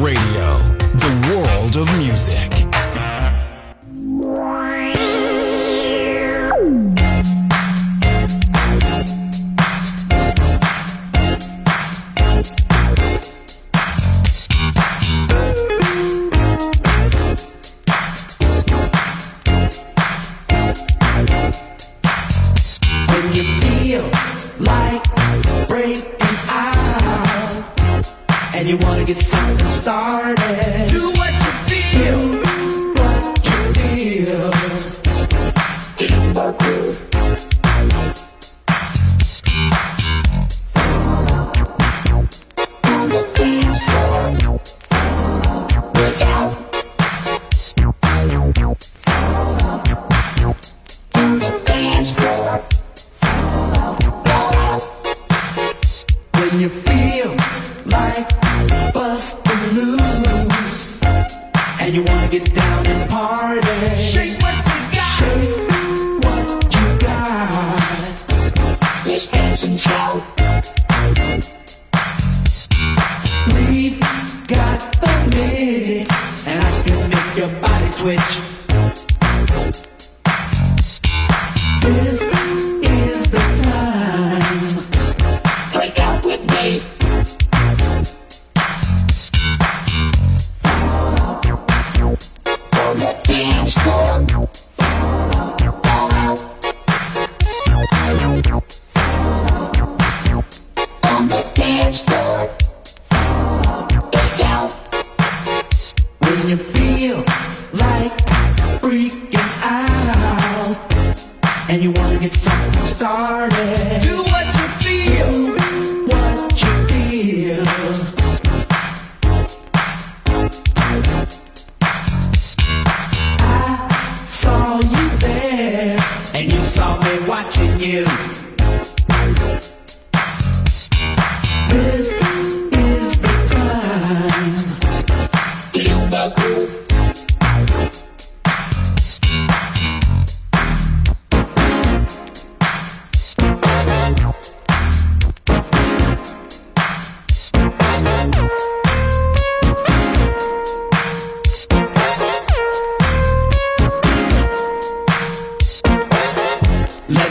Radio.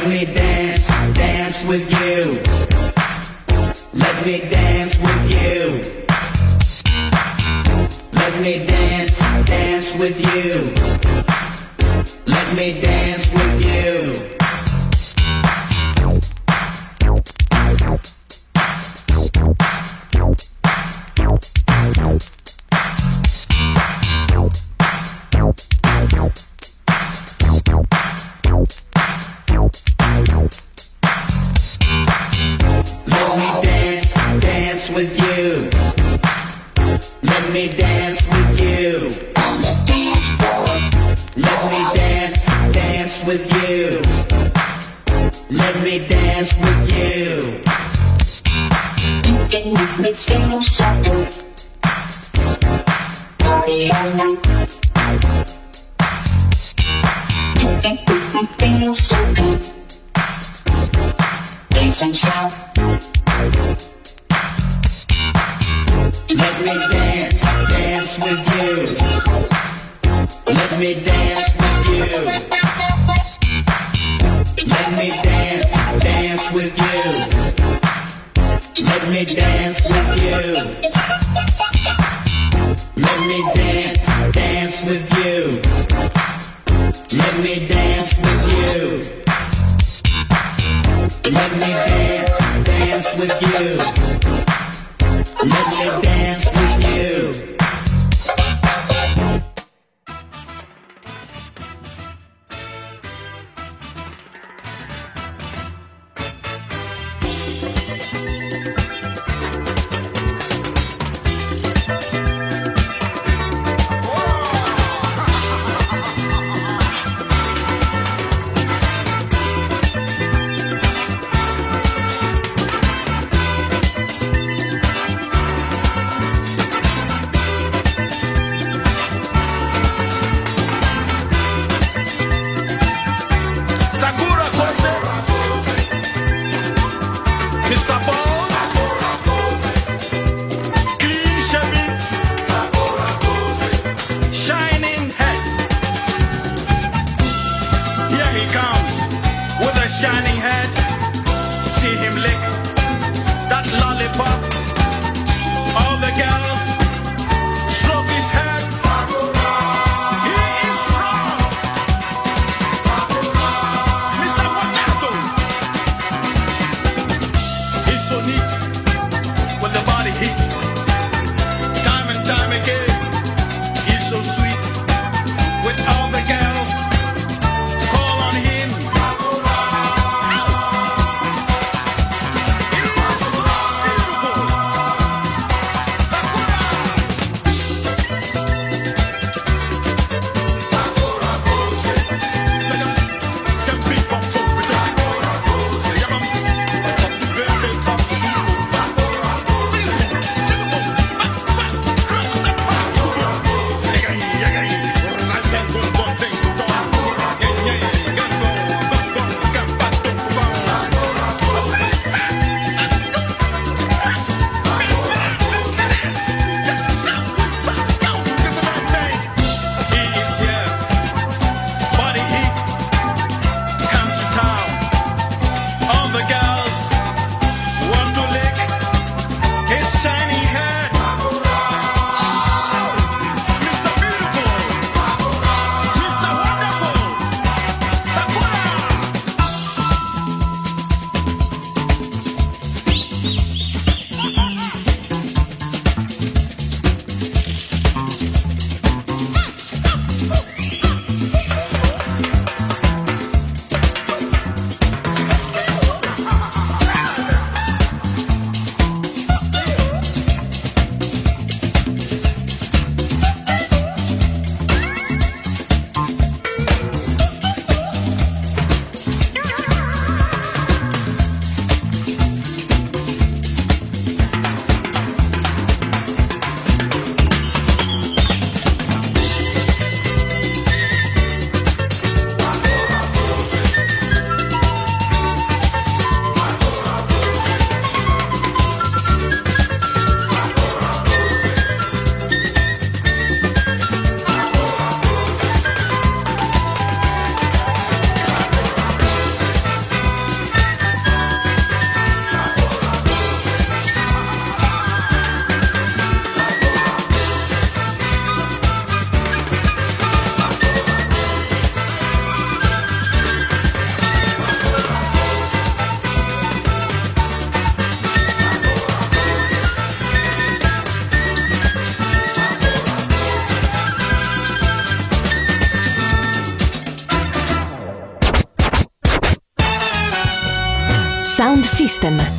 Let me dance, dance with you. Let me dance with you. Let me dance, dance with you. Let me dance with you.